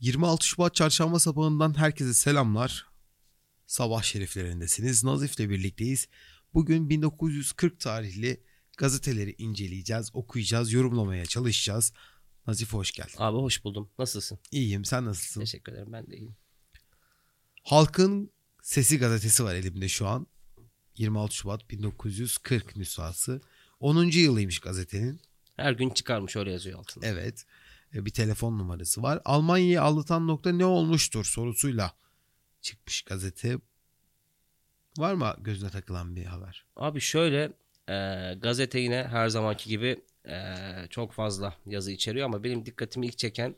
26 Şubat çarşamba sabahından herkese selamlar. Sabah şeriflerindesiniz. Nazif'le birlikteyiz. Bugün 1940 tarihli gazeteleri inceleyeceğiz, okuyacağız, yorumlamaya çalışacağız. Nazif hoş geldin. Abi hoş buldum. Nasılsın? İyiyim, sen nasılsın? Teşekkür ederim. Ben de iyiyim. Halkın Sesi gazetesi var elimde şu an. 26 Şubat 1940 nüshası. 10. yılıymış gazetenin. Her gün çıkarmış öyle yazıyor altında. Evet. E, bir telefon numarası var. Almanya'yı aldatan nokta ne olmuştur sorusuyla çıkmış gazete. Var mı gözüne takılan bir haber? Abi şöyle e, gazete yine her zamanki gibi e, çok fazla yazı içeriyor ama benim dikkatimi ilk çeken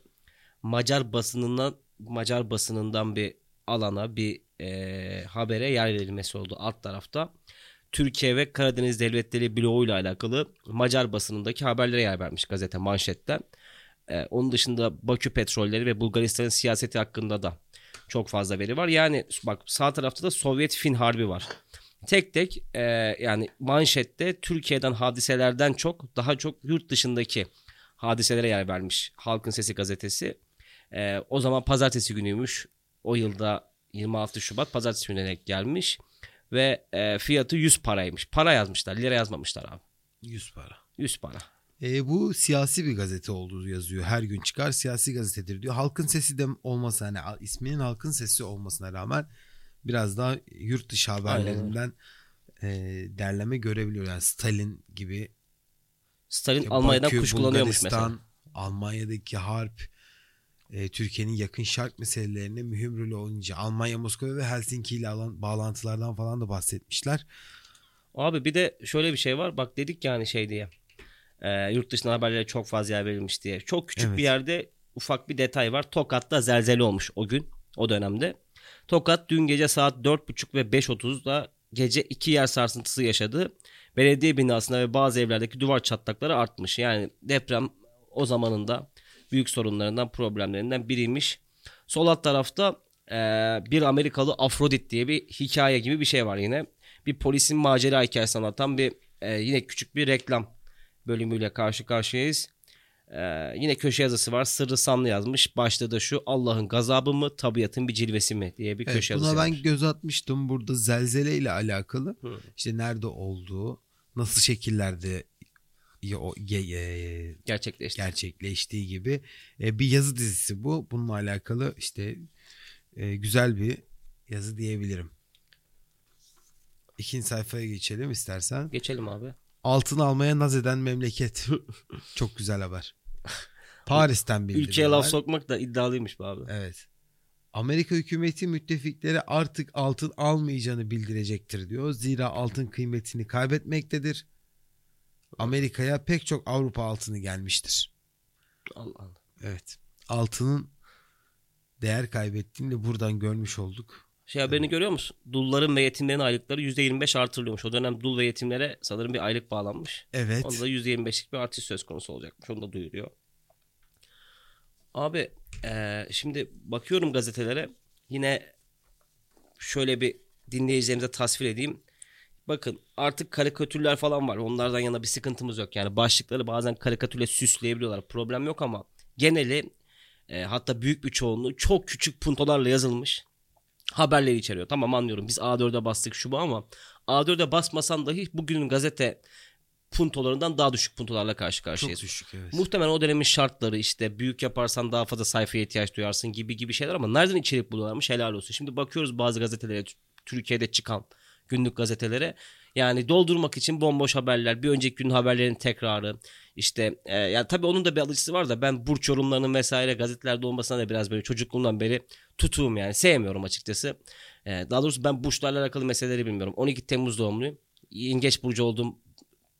Macar basınından Macar basınından bir alana bir e, habere yer verilmesi oldu alt tarafta. Türkiye ve Karadeniz Devletleri bloğu ile alakalı Macar basınındaki haberlere yer vermiş gazete manşetten. E, onun dışında Bakü petrolleri ve Bulgaristan'ın siyaseti hakkında da çok fazla veri var. Yani bak sağ tarafta da Sovyet-Fin harbi var. Tek tek e, yani manşette Türkiye'den hadiselerden çok daha çok yurt dışındaki hadiselere yer vermiş Halkın Sesi gazetesi. E, o zaman pazartesi günüymüş. O yılda 26 Şubat pazartesi gününe denk gelmiş. Ve e, fiyatı 100 paraymış. Para yazmışlar. Lira yazmamışlar abi. 100 para. 100 para. E, bu siyasi bir gazete olduğu yazıyor. Her gün çıkar siyasi gazetedir diyor. Halkın sesi de olması hani isminin halkın sesi olmasına rağmen biraz daha yurt dışı haberlerinden e, derleme görebiliyor. Yani Stalin gibi. Stalin işte Almanya'dan Bakü, kuş kullanıyormuş mesela. Almanya'daki harp e, Türkiye'nin yakın şark meselelerine mühim rol oynayacağı Almanya, Moskova ve Helsinki ile alan bağlantılardan falan da bahsetmişler. Abi bir de şöyle bir şey var. Bak dedik yani şey diye. E, yurt dışına haberlere çok fazla yer verilmiş diye. Çok küçük evet. bir yerde ufak bir detay var. Tokat'ta zelzele olmuş o gün. O dönemde. Tokat dün gece saat 4.30 ve 5.30'da gece iki yer sarsıntısı yaşadı. Belediye binasında ve bazı evlerdeki duvar çatlakları artmış. Yani deprem o zamanında büyük sorunlarından, problemlerinden biriymiş. Sol alt tarafta e, bir Amerikalı Afrodit diye bir hikaye gibi bir şey var yine. Bir polisin macera hikayesi anlatan bir e, yine küçük bir reklam bölümüyle karşı karşıyayız. E, yine köşe yazısı var. Sırrı Sanlı yazmış. Başta da şu Allah'ın gazabı mı tabiatın bir cilvesi mi diye bir köşe evet, yazısı buna var. ben göz atmıştım. Burada zelzele ile alakalı. Hı. İşte nerede olduğu, nasıl şekillerde o, e, gerçekleşti. gerçekleştiği gibi e, bir yazı dizisi bu. Bununla alakalı işte e, güzel bir yazı diyebilirim. İkinci sayfaya geçelim istersen. Geçelim abi. Altın almaya naz eden memleket. Çok güzel haber. Paris'ten bildiriyorlar. Ülkeye laf sokmak da iddialıymış bu abi. Evet. Amerika hükümeti müttefikleri artık altın almayacağını bildirecektir diyor. Zira altın kıymetini kaybetmektedir. Amerika'ya pek çok Avrupa altını gelmiştir. Allah Allah. Evet. Altının değer kaybettiğini de buradan görmüş olduk. Şey haberini görüyor musun? Dulların ve yetimlerin aylıkları %25 artırılıyormuş. O dönem dul ve yetimlere sanırım bir aylık bağlanmış. Evet. Onda da %25'lik bir artış söz konusu olacakmış. Onu da duyuruyor. Abi ee, şimdi bakıyorum gazetelere. Yine şöyle bir dinleyicilerimize tasvir edeyim. Bakın artık karikatürler falan var. Onlardan yana bir sıkıntımız yok. Yani başlıkları bazen karikatürle süsleyebiliyorlar. Problem yok ama geneli e, hatta büyük bir çoğunluğu çok küçük puntolarla yazılmış haberleri içeriyor. Tamam anlıyorum biz A4'e bastık şu bu ama A4'e basmasan dahi bugünün gazete puntolarından daha düşük puntolarla karşı karşıyayız. Çok düşük evet. Muhtemelen o dönemin şartları işte büyük yaparsan daha fazla sayfaya ihtiyaç duyarsın gibi gibi şeyler ama nereden içerik buluyorlarmış helal olsun. Şimdi bakıyoruz bazı gazetelere Türkiye'de çıkan günlük gazetelere. Yani doldurmak için bomboş haberler, bir önceki günün haberlerin tekrarı. İşte e, yani tabii onun da bir alıcısı var da ben burç yorumlarının vesaire gazetelerde olmasına da biraz böyle çocukluğumdan beri tutuğum yani. Sevmiyorum açıkçası. E, daha doğrusu ben burçlarla alakalı meseleleri bilmiyorum. 12 Temmuz doğumluyum. Yengeç burcu olduğum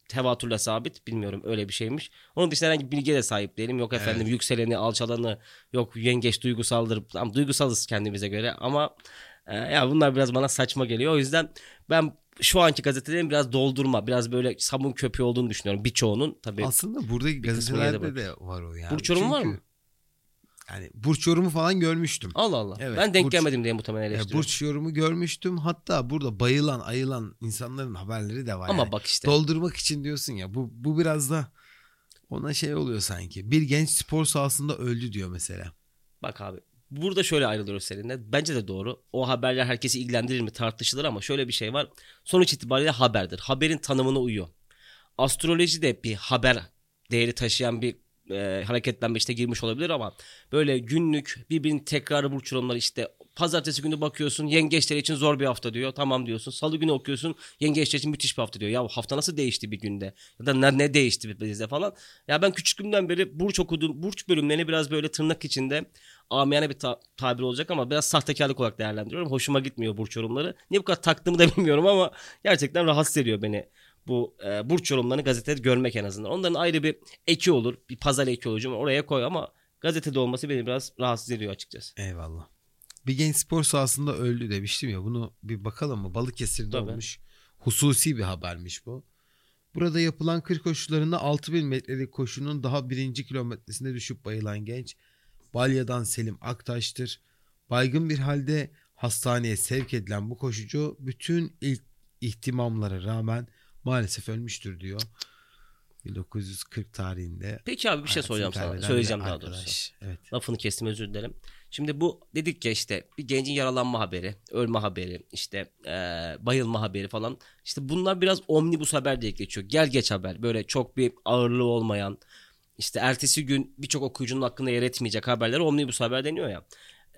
tevatürle sabit. Bilmiyorum öyle bir şeymiş. Onun dışında herhangi bir bilgiye de sahip değilim. Yok efendim evet. yükseleni, alçalanı, yok yengeç duygusaldır. Tamam duygusalız kendimize göre ama e, ya bunlar biraz bana saçma geliyor. O yüzden ben şu anki gazetelerin biraz doldurma, biraz böyle sabun köpüğü olduğunu düşünüyorum birçoğunun. Tabii Aslında buradaki gazetelerde de var o yani. Burç yorumu var mı? Yani burç yorumu falan görmüştüm. Allah Allah. Evet, ben denk burç, gelmedim diye muhtemelen eleştiriyorum. Burç yorumu görmüştüm. Hatta burada bayılan, ayılan insanların haberleri de var. Ama yani. bak işte. Doldurmak için diyorsun ya. Bu, bu biraz da ona şey oluyor sanki. Bir genç spor sahasında öldü diyor mesela. Bak abi burada şöyle ayrılıyoruz seninle. Bence de doğru. O haberler herkesi ilgilendirir mi tartışılır ama şöyle bir şey var. Sonuç itibariyle haberdir. Haberin tanımına uyuyor. Astroloji de bir haber değeri taşıyan bir e, hareketlenme işte girmiş olabilir ama böyle günlük birbirini tekrarı burç yorumları işte pazartesi günü bakıyorsun yengeçler için zor bir hafta diyor. Tamam diyorsun. Salı günü okuyorsun yengeçler için müthiş bir hafta diyor. Ya hafta nasıl değişti bir günde? Ya da ne, ne değişti bizde falan. Ya ben küçüklüğümden beri burç okudum. Burç bölümlerini biraz böyle tırnak içinde amiyane bir ta- tabir olacak ama biraz sahtekarlık olarak değerlendiriyorum. Hoşuma gitmiyor burç yorumları. Niye bu kadar taktığımı da bilmiyorum ama gerçekten rahatsız ediyor beni bu e, burç yorumlarını gazetede görmek en azından. Onların ayrı bir eki olur. Bir pazar eki olur. Oraya koy ama gazetede olması beni biraz rahatsız ediyor açıkçası. Eyvallah. Bir genç spor sahasında öldü demiştim ya. Bunu bir bakalım mı? Balıkesir'de Tabii. olmuş. Hususi bir habermiş bu. Burada yapılan kır koşularında 6000 metrelik koşunun daha birinci kilometresinde düşüp bayılan genç Balya'dan Selim Aktaş'tır. Baygın bir halde hastaneye sevk edilen bu koşucu bütün ilk ihtimamlara rağmen maalesef ölmüştür diyor. 1940 tarihinde. Peki abi bir şey soracağım sana. Söyleyeceğim daha doğrusu. Evet. Lafını kestim özür dilerim. Şimdi bu dedik ya işte bir gencin yaralanma haberi, ölme haberi, işte eee, bayılma haberi falan. İşte bunlar biraz omnibus haber diye geçiyor. Gel geç haber. Böyle çok bir ağırlığı olmayan, işte ertesi gün birçok okuyucunun hakkında yer etmeyecek haberler omnibus haber deniyor ya.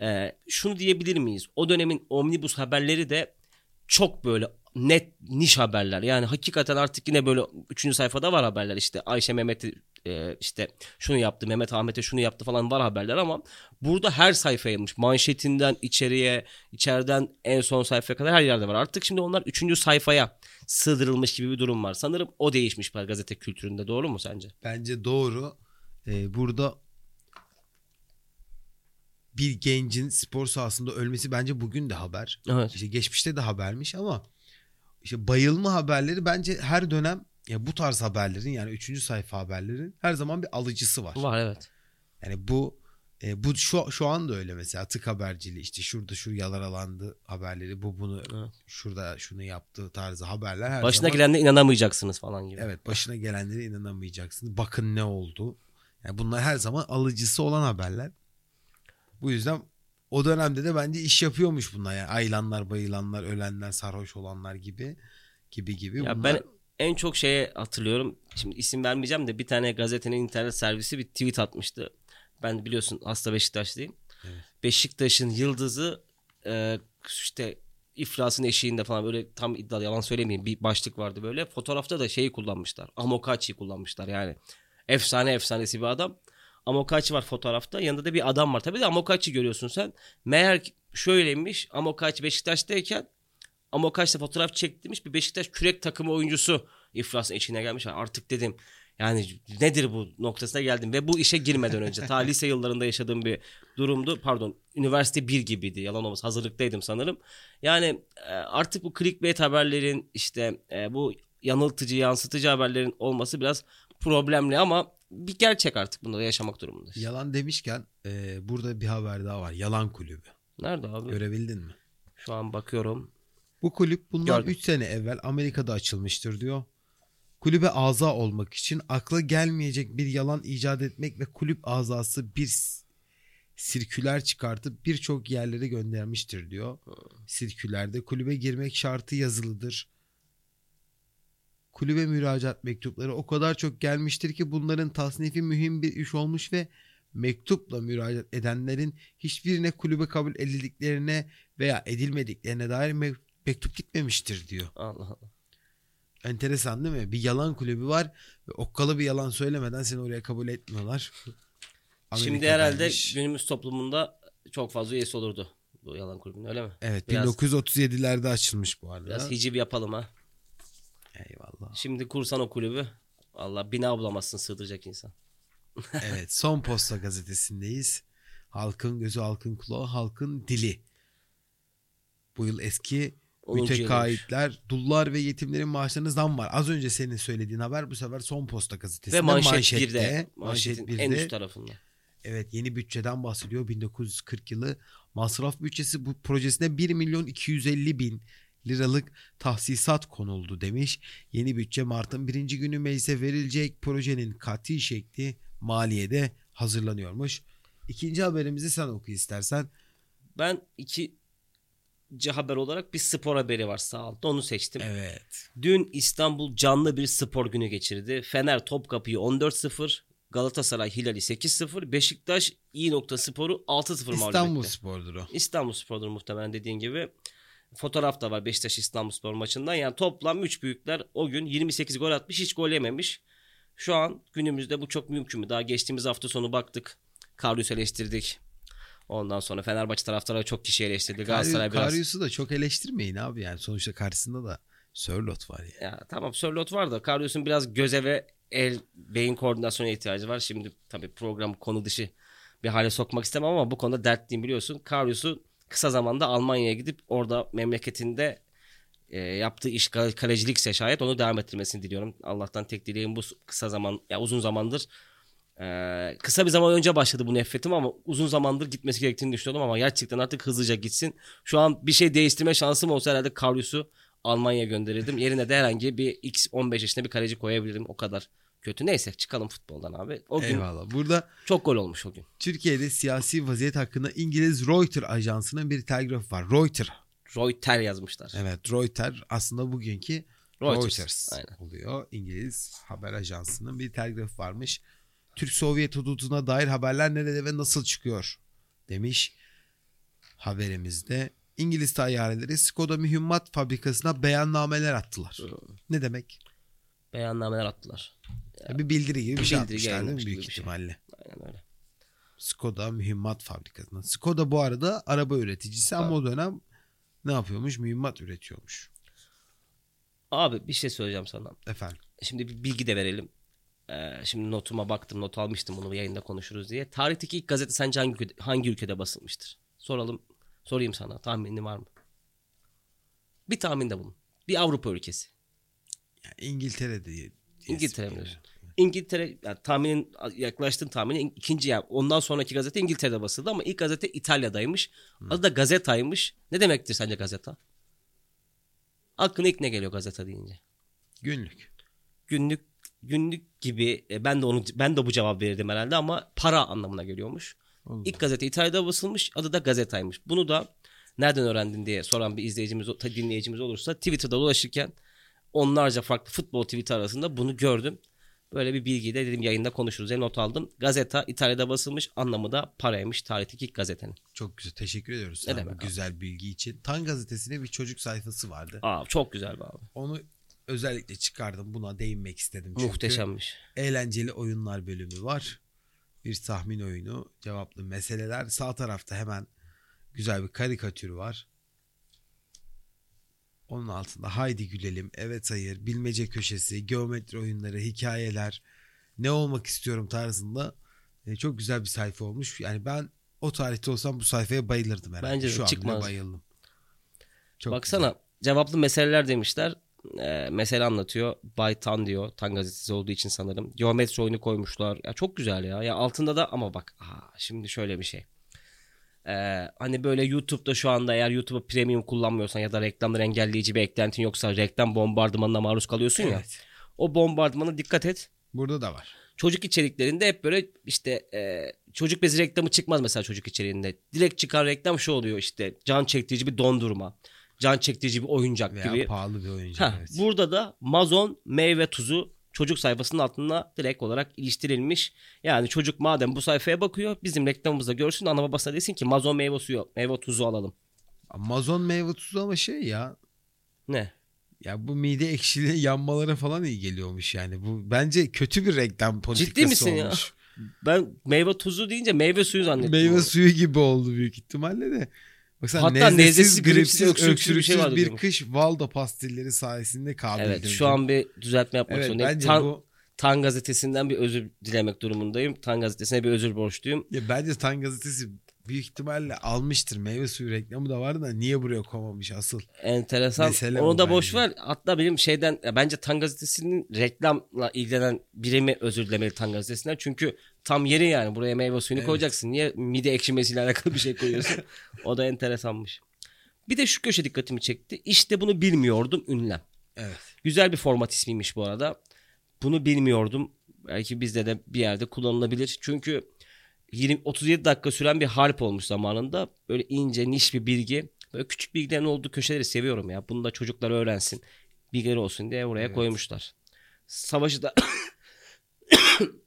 Eee, şunu diyebilir miyiz? O dönemin omnibus haberleri de çok böyle net niş haberler. Yani hakikaten artık yine böyle 3. sayfada var haberler işte Ayşe Mehmet'i e, işte şunu yaptı Mehmet Ahmet'e şunu yaptı falan var haberler ama burada her sayfaymış. Manşetinden içeriye, içeriden en son sayfaya kadar her yerde var. Artık şimdi onlar 3. sayfaya sığdırılmış gibi bir durum var. Sanırım o değişmiş gazete kültüründe. Doğru mu sence? Bence doğru. Ee, burada bir gencin spor sahasında ölmesi bence bugün de haber. Evet. İşte geçmişte de habermiş ama işte bayılma haberleri bence her dönem ya bu tarz haberlerin yani 3. sayfa haberlerin her zaman bir alıcısı var. Var evet. Yani bu e, bu şu şu anda öyle mesela tık haberciliği işte şurada şu yaralandı haberleri bu bunu Evet. şurada şunu yaptığı tarzı haberler her Başına zaman gelenle inanamayacaksınız falan gibi. Evet başına gelenlere inanamayacaksın. Bakın ne oldu. Yani bunlar her zaman alıcısı olan haberler. Bu yüzden o dönemde de bence iş yapıyormuş bunlar. Yani ayılanlar, bayılanlar, ölenler, sarhoş olanlar gibi gibi gibi. Ya bunlar... ben en çok şeye hatırlıyorum. Şimdi isim vermeyeceğim de bir tane gazetenin internet servisi bir tweet atmıştı. Ben biliyorsun hasta Beşiktaşlıyım. Evet. Beşiktaş'ın yıldızı e, işte iflasın eşiğinde falan böyle tam iddialı yalan söylemeyeyim bir başlık vardı böyle. Fotoğrafta da şeyi kullanmışlar. Amokachi'yi kullanmışlar yani. Efsane efsanesi bir adam. Amokachi var fotoğrafta. Yanında da bir adam var. Tabii de Amokachi görüyorsun sen. Meğer şöyleymiş. Amokachi Beşiktaş'tayken Amokachi'de fotoğraf çektirmiş bir Beşiktaş kürek takımı oyuncusu iflasın içine gelmiş. Artık dedim yani nedir bu noktasına geldim ve bu işe girmeden önce ta lise yıllarında yaşadığım bir durumdu. Pardon üniversite 1 gibiydi yalan olmaz hazırlıktaydım sanırım. Yani e, artık bu clickbait haberlerin işte e, bu yanıltıcı yansıtıcı haberlerin olması biraz problemli ama bir gerçek artık bunda da yaşamak durumundayız. Yalan demişken e, burada bir haber daha var. Yalan kulübü. Nerede abi? Görebildin mi? Şu an bakıyorum. Bu kulüp bundan Gördüm. 3 sene evvel Amerika'da açılmıştır diyor. Kulübe aza olmak için akla gelmeyecek bir yalan icat etmek ve kulüp azası bir sirküler çıkartıp birçok yerlere göndermiştir diyor. Sirkülerde kulübe girmek şartı yazılıdır. Kulübe müracaat mektupları o kadar çok gelmiştir ki bunların tasnifi mühim bir iş olmuş ve mektupla müracaat edenlerin hiçbirine kulübe kabul edildiklerine veya edilmediklerine dair me- mektup gitmemiştir diyor. Allah Allah. Enteresan değil mi? Bir yalan kulübü var ve okkalı bir yalan söylemeden seni oraya kabul etmiyorlar. Şimdi herhalde gelmiş. günümüz toplumunda çok fazla üyesi olurdu bu yalan kulübünün öyle mi? Evet biraz- 1937'lerde açılmış bu arada. Biraz hiciv yapalım ha. Eyvallah. Şimdi kursan o kulübü. Allah bina bulamazsın sığdıracak insan. Evet son posta gazetesindeyiz. Halkın gözü halkın kulağı halkın dili. Bu yıl eski 10. müteahhitler, dullar ve yetimlerin maaşlarına zam var. Az önce senin söylediğin haber bu sefer son posta gazetesinde Ve manşet, manşette. 1'de. Manşet Manşetin en 1'de. üst tarafında. Evet yeni bütçeden bahsediyor. 1940 yılı masraf bütçesi bu projesine 1 milyon 250 bin liralık tahsisat konuldu demiş. Yeni bütçe Mart'ın birinci günü meclise verilecek projenin kati şekli maliyede hazırlanıyormuş. İkinci haberimizi sen oku istersen. Ben iki haber olarak bir spor haberi var sağ altta onu seçtim. Evet. Dün İstanbul canlı bir spor günü geçirdi. Fener Topkapı'yı 14-0, Galatasaray Hilal'i 8-0, Beşiktaş İyi Nokta Spor'u 6-0 mağlup İstanbul etti. Spor'dur o. İstanbul Spor'dur muhtemelen dediğin gibi. Fotoğraf da var Beşiktaş İstanbul Spor maçından. Yani toplam 3 büyükler o gün 28 gol atmış hiç gol yememiş. Şu an günümüzde bu çok mümkün mü? Daha geçtiğimiz hafta sonu baktık. Karius eleştirdik. Ondan sonra Fenerbahçe taraftarları çok kişi eleştirdi. Galatasaray biraz... Karius'u da çok eleştirmeyin abi yani sonuçta karşısında da Sörlot var ya. Ya tamam Sörlot var da Karius'un biraz göze ve el beyin koordinasyona ihtiyacı var. Şimdi tabii program konu dışı bir hale sokmak istemem ama bu konuda dertliyim biliyorsun. Karius'u kısa zamanda Almanya'ya gidip orada memleketinde e, yaptığı iş kalecilikse şayet onu devam ettirmesini diliyorum. Allah'tan tek dileğim bu kısa zaman ya uzun zamandır ee, kısa bir zaman önce başladı bu nefretim ama uzun zamandır gitmesi gerektiğini düşünüyordum ama gerçekten artık hızlıca gitsin. Şu an bir şey değiştirme şansım olsa herhalde Karius'u Almanya'ya gönderirdim. Yerine de herhangi bir X 15 yaşında bir kaleci koyabilirim. O kadar kötü. Neyse çıkalım futboldan abi. O gün Eyvallah. Burada çok gol olmuş o gün. Türkiye'de siyasi vaziyet hakkında İngiliz Reuters ajansının bir telgrafı var. Reuters. Reuters yazmışlar. Evet Reuters aslında bugünkü Reuters. Reuters, Aynen. oluyor. İngiliz haber ajansının bir telgrafı varmış. Türk-Sovyet hududuna dair haberler nerede ve nasıl çıkıyor demiş haberimizde. İngiliz tayyareleri Skoda mühimmat fabrikasına beyannameler attılar. Ne demek? Beyannameler attılar. Ya bir bildiri gibi bir şey Bildiri atmışlar değil mi büyük bir şey. ihtimalle. Aynen öyle. Skoda mühimmat fabrikasına. Skoda bu arada araba üreticisi ama o dönem ne yapıyormuş? Mühimmat üretiyormuş. Abi bir şey söyleyeceğim sana. Efendim. Şimdi bir bilgi de verelim. Ee, şimdi notuma baktım, not almıştım bunu yayında konuşuruz diye. Tarihteki ilk gazete sence hangi ülkede, hangi ülkede basılmıştır? Soralım, sorayım sana. Tahminin var mı? Bir tahminde bulun. Bir Avrupa ülkesi. Yani İngiltere diye. İngiltere mi diyorsun? İngiltere, yani tahminin yaklaştığın tahminin ikinci yani ondan sonraki gazete İngiltere'de basıldı ama ilk gazete İtalya'daymış. Adı da Gazeta'ymış. Ne demektir sence Gazeta? Aklına ilk ne geliyor Gazeta deyince? Günlük. Günlük günlük gibi e, ben de onu ben de bu cevap verirdim herhalde ama para anlamına geliyormuş. Allah. İlk gazete İtalya'da basılmış. Adı da Gazeta'ymış. Bunu da nereden öğrendin diye soran bir izleyicimiz, dinleyicimiz olursa Twitter'da dolaşırken onlarca farklı futbol tweet'i arasında bunu gördüm. Böyle bir bilgiyi de dedim yayında konuşuruz diye not aldım. Gazeta İtalya'da basılmış anlamı da paraymış tarihteki ilk gazetenin. Çok güzel. Teşekkür ediyoruz sana bu abi? güzel bilgi için. Tan gazetesinde bir çocuk sayfası vardı. Aa çok güzel abi. Onu özellikle çıkardım. Buna değinmek istedim. Çünkü Muhteşemmiş. eğlenceli oyunlar bölümü var. Bir tahmin oyunu, cevaplı meseleler. Sağ tarafta hemen güzel bir karikatür var. Onun altında haydi gülelim, evet hayır, bilmece köşesi, geometri oyunları, hikayeler, ne olmak istiyorum tarzında e, çok güzel bir sayfa olmuş. Yani ben o tarihte olsam bu sayfaya bayılırdım herhalde. Bence de Şu çıkmaz. bayıldım. Çok Baksana cevaplı meseleler demişler. Ee, mesele anlatıyor. Bay Tan diyor. Tan gazetesi olduğu için sanırım. Geometri oyunu koymuşlar. Ya çok güzel ya. Ya altında da ama bak aa, şimdi şöyle bir şey. Ee, hani böyle YouTube'da şu anda eğer YouTube'a premium kullanmıyorsan ya da reklamları engelleyici bir eklentin yoksa reklam bombardımanına maruz kalıyorsun ya. Evet. O bombardımana dikkat et. Burada da var. Çocuk içeriklerinde hep böyle işte e, çocuk bezi reklamı çıkmaz mesela çocuk içeriğinde. Direkt çıkan reklam şu oluyor işte can çektirici bir dondurma. Can çektirici bir oyuncak Veya gibi. pahalı bir oyuncak. Heh, evet. Burada da mazon meyve tuzu çocuk sayfasının altına direkt olarak iliştirilmiş. Yani çocuk madem bu sayfaya bakıyor bizim reklamımızda görsün ana babasına desin ki mazon meyve suyu meyve tuzu alalım. Amazon meyve tuzu ama şey ya Ne? ya bu mide ekşili yanmalara falan iyi geliyormuş yani. Bu bence kötü bir reklam politikası misin ya? olmuş. Ben meyve tuzu deyince meyve suyu zannettim. Meyve onu. suyu gibi oldu büyük ihtimalle de. Baksana Hatta nezlesiz, nezlesiz, gripsiz, gripsiz, öksürüksüz, bir şey vardı bir kış Valdo pastilleri sayesinde kaldırdı. Evet şu an bir düzeltme yapmak Evet zorundayım. bence Tan, bu Tan gazetesinden bir özür dilemek durumundayım. Tan gazetesine bir özür borçluyum. ya bence Tan gazetesi büyük ihtimalle almıştır. Meyve suyu reklamı da vardı da niye buraya koymamış asıl. Enteresan. Mesele Onu da boş ver. Hatta benim şeyden bence Tan gazetesinin reklamla ilgilenen birimi özür dilemeli Tan gazetesinden. Çünkü tam yeri yani buraya meyve suyunu Evet. koyacaksın. Niye mide ekşimesiyle alakalı bir şey koyuyorsun? o da enteresanmış. Bir de şu köşe dikkatimi çekti. İşte bunu bilmiyordum ünlem. Evet. Güzel bir format ismiymiş bu arada. Bunu bilmiyordum. Belki bizde de bir yerde kullanılabilir. Çünkü 20 37 dakika süren bir harp olmuş zamanında. Böyle ince niş bir bilgi. Böyle küçük bilgilerin olduğu köşeleri seviyorum ya. Bunu da çocuklar öğrensin. Bilgileri olsun diye oraya Evet. koymuşlar. Savaşı da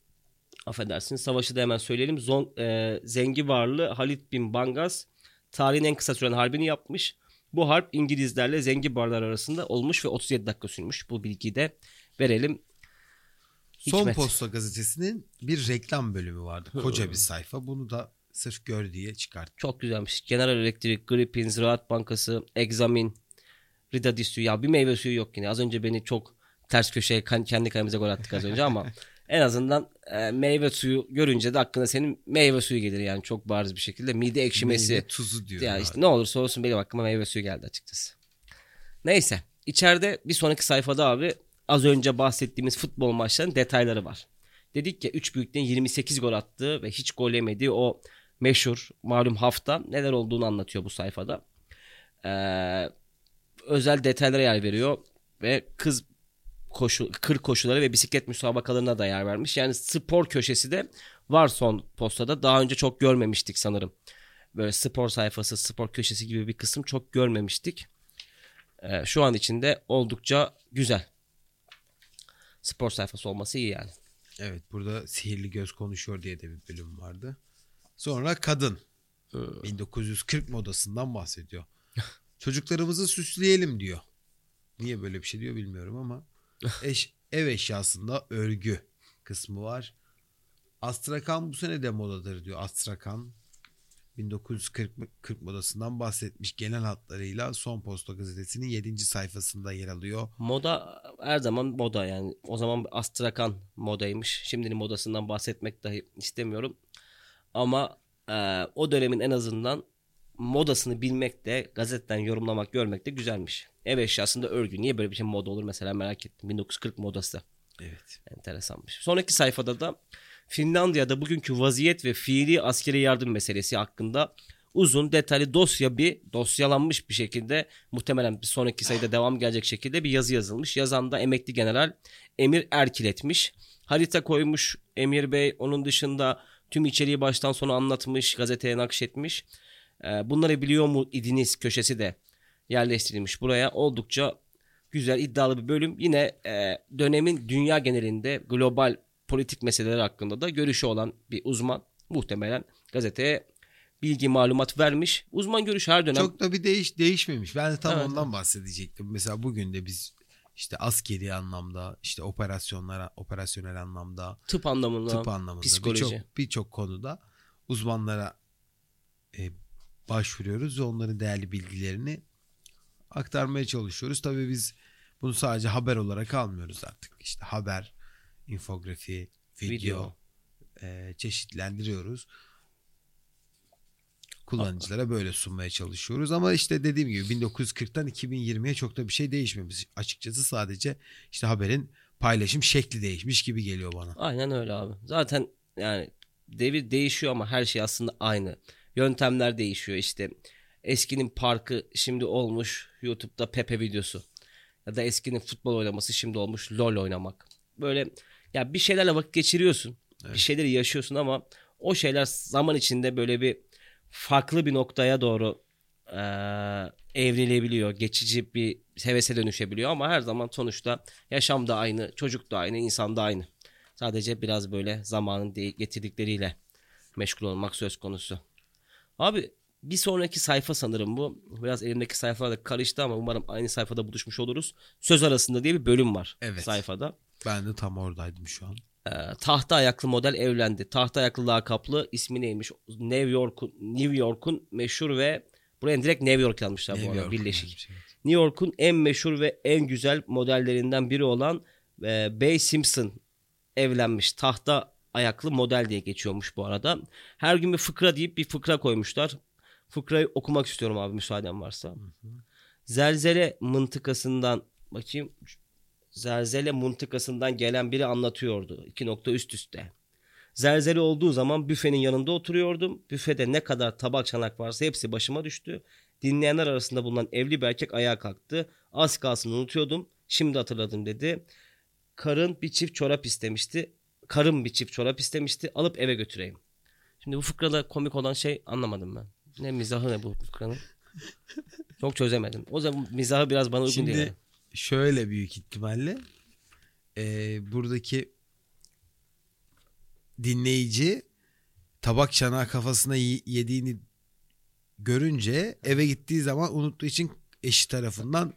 affedersiniz. Savaşı da hemen söyleyelim. Zon, e, Zengi Varlı Halit bin Bangas tarihin en kısa süren harbini yapmış. Bu harp İngilizlerle Zengi Barlar arasında olmuş ve 37 dakika sürmüş. Bu bilgiyi de verelim. Son Hikmet. Posta gazetesinin bir reklam bölümü vardı. Koca bir sayfa. Bunu da sırf gör diye çıkarttım. Çok güzelmiş. General Electric, Gripin, Ziraat Bankası, Examin, Rida Distü. Ya bir meyve suyu yok yine. Az önce beni çok ters köşeye kendi kalemize gol attık az önce ama en azından e, meyve suyu görünce de aklına senin meyve suyu gelir yani çok bariz bir şekilde. Mide ekşimesi. Meyve tuzu diyor. Ya işte ne olursa olsun benim aklıma meyve suyu geldi açıkçası. Neyse. içeride bir sonraki sayfada abi az önce bahsettiğimiz futbol maçlarının detayları var. Dedik ya 3 büyüklerin 28 gol attığı ve hiç gol yemediği o meşhur malum hafta neler olduğunu anlatıyor bu sayfada. Ee, özel detaylara yer veriyor ve kız koşu, kır koşuları ve bisiklet müsabakalarına da yer vermiş. Yani spor köşesi de var son postada. Daha önce çok görmemiştik sanırım böyle spor sayfası, spor köşesi gibi bir kısım çok görmemiştik. Ee, şu an içinde oldukça güzel. Spor sayfası olması iyi yani. Evet burada Sihirli Göz konuşuyor diye de bir bölüm vardı. Sonra kadın. Ee, 1940 modasından bahsediyor. Çocuklarımızı süsleyelim diyor. Niye böyle bir şey diyor bilmiyorum ama eş, ev eşyasında örgü kısmı var. Astrakan bu sene de modadır diyor. Astrakan 1940 40 modasından bahsetmiş genel hatlarıyla Son Posta gazetesinin 7. sayfasında yer alıyor. Moda her zaman moda yani. O zaman Astrakan modaymış. Şimdinin modasından bahsetmek dahi istemiyorum. Ama e, o dönemin en azından modasını bilmek de gazeteden yorumlamak görmek de güzelmiş. Ev eşyasında örgü. Niye böyle bir şey moda olur mesela merak ettim. 1940 modası. Evet. Enteresanmış. Sonraki sayfada da Finlandiya'da bugünkü vaziyet ve fiili askeri yardım meselesi hakkında uzun detaylı dosya bir dosyalanmış bir şekilde muhtemelen bir sonraki sayıda devam gelecek şekilde bir yazı yazılmış. Yazan da emekli general Emir Erkil etmiş. Harita koymuş Emir Bey onun dışında tüm içeriği baştan sona anlatmış gazeteye nakşetmiş. Ee, bunları biliyor mu idiniz köşesi de yerleştirilmiş buraya. Oldukça güzel iddialı bir bölüm. Yine e, dönemin dünya genelinde global politik meseleler hakkında da görüşü olan bir uzman muhtemelen gazeteye bilgi malumat vermiş. Uzman görüşü her dönem Çok da bir değiş değişmemiş. Ben de tam Evet. ondan bahsedecektim. Mesela bugün de biz işte askeri anlamda, işte operasyonlara, operasyonel anlamda, tıp anlamında, tıp anlamında psikoloji. birçok birçok konuda uzmanlara e, başvuruyoruz ve onların değerli bilgilerini aktarmaya çalışıyoruz. Tabii biz bunu sadece haber olarak almıyoruz artık. İşte haber, infografi, video, Video. e, çeşitlendiriyoruz. Kullanıcılara böyle sunmaya çalışıyoruz ama işte dediğim gibi 1940'tan 2020'ye çok da bir şey değişmemiş. Açıkçası sadece işte haberin paylaşım şekli değişmiş gibi geliyor bana. Aynen öyle abi. Zaten yani devir değişiyor ama her şey aslında aynı. Yöntemler değişiyor işte. Eskinin parkı şimdi olmuş YouTube'da Pepe videosu. Ya da eskinin futbol oynaması şimdi olmuş LoL oynamak. Böyle ya bir şeylerle vakit geçiriyorsun. Bir şeyleri yaşıyorsun ama o şeyler zaman içinde böyle bir farklı bir noktaya doğru eee, evrilebiliyor. Geçici bir hevese dönüşebiliyor ama her zaman sonuçta yaşam da aynı, çocuk da aynı, insan da aynı. Sadece biraz böyle zamanın getirdikleriyle meşgul olmak söz konusu. Abi bir sonraki sayfa sanırım bu. Biraz elimdeki sayfalar da karıştı ama umarım aynı sayfada buluşmuş oluruz. Söz arasında diye bir bölüm var Evet. sayfada. Ben de tam oradaydım şu an. Ee, tahta ayaklı model evlendi. Tahta ayaklı lakaplı ismi neymiş? New York'un New York'un meşhur ve buraya direkt New York yazmışlar bu New arada York birleşik. şey. New York'un en meşhur ve en güzel modellerinden biri olan e, Bay Simpson evlenmiş. Tahta ayaklı model diye geçiyormuş bu arada. Her gün bir fıkra deyip bir fıkra koymuşlar. Fıkrayı okumak istiyorum abi müsaaden varsa. Zelzele mıntıkasından bakayım. Zelzele mıntıkasından gelen biri anlatıyordu. İki nokta üst üste. Zelzele olduğu zaman büfenin yanında oturuyordum. Büfede ne kadar tabak çanak varsa hepsi başıma düştü. Dinleyenler arasında bulunan evli bir erkek ayağa kalktı. Az kalsın unutuyordum. Şimdi hatırladım dedi. Karın bir çift çorap istemişti. Karım bir çift çorap istemişti. Alıp eve götüreyim. Şimdi bu fıkrada komik olan şey anlamadım ben. Ne mizahı ne bu fıkranın? Çok çözemedim. O zaman mizahı biraz bana uygun Şimdi değil. yani. şöyle büyük ihtimalle e, buradaki dinleyici tabak çanağı kafasına yediğini görünce eve gittiği zaman unuttuğu için eşi tarafından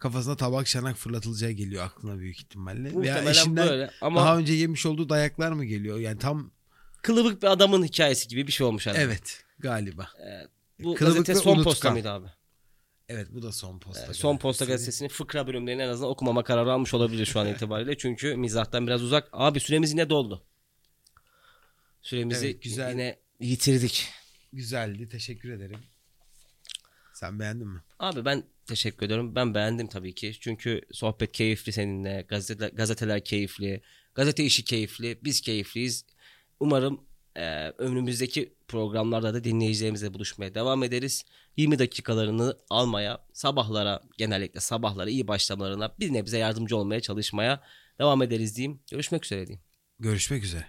kafasına tabak çanak fırlatılacağı geliyor aklına büyük ihtimalle. Veya Muhtemelen eşinden böyle ama daha önce yemiş olduğu dayaklar mı geliyor? Yani tam kılıbık bir adamın hikayesi gibi bir şey olmuş herhalde. evet galiba. Bu Kılıbık gazete son unutkan. posta mıydı abi? Evet bu da son posta. Ee, son posta gazetesi. gazetesinin fıkra bölümlerini en azından okumama kararı almış olabilir şu an itibariyle. Çünkü mizahtan biraz uzak. Abi süremiz yine doldu. Süremizi Evet, güzel. yine yitirdik. Güzeldi teşekkür ederim. Sen beğendin mi? Abi ben teşekkür ediyorum. Ben beğendim tabii ki. Çünkü sohbet keyifli seninle. Gazete, gazeteler keyifli. Gazete işi keyifli. Biz keyifliyiz. Umarım e, önümüzdeki programlarda da dinleyicilerimizle buluşmaya devam ederiz. 20 dakikalarını almaya, sabahlara genellikle sabahlara iyi başlamalarına bir nebze yardımcı olmaya çalışmaya devam ederiz diyeyim. Görüşmek üzere diyeyim. Görüşmek üzere.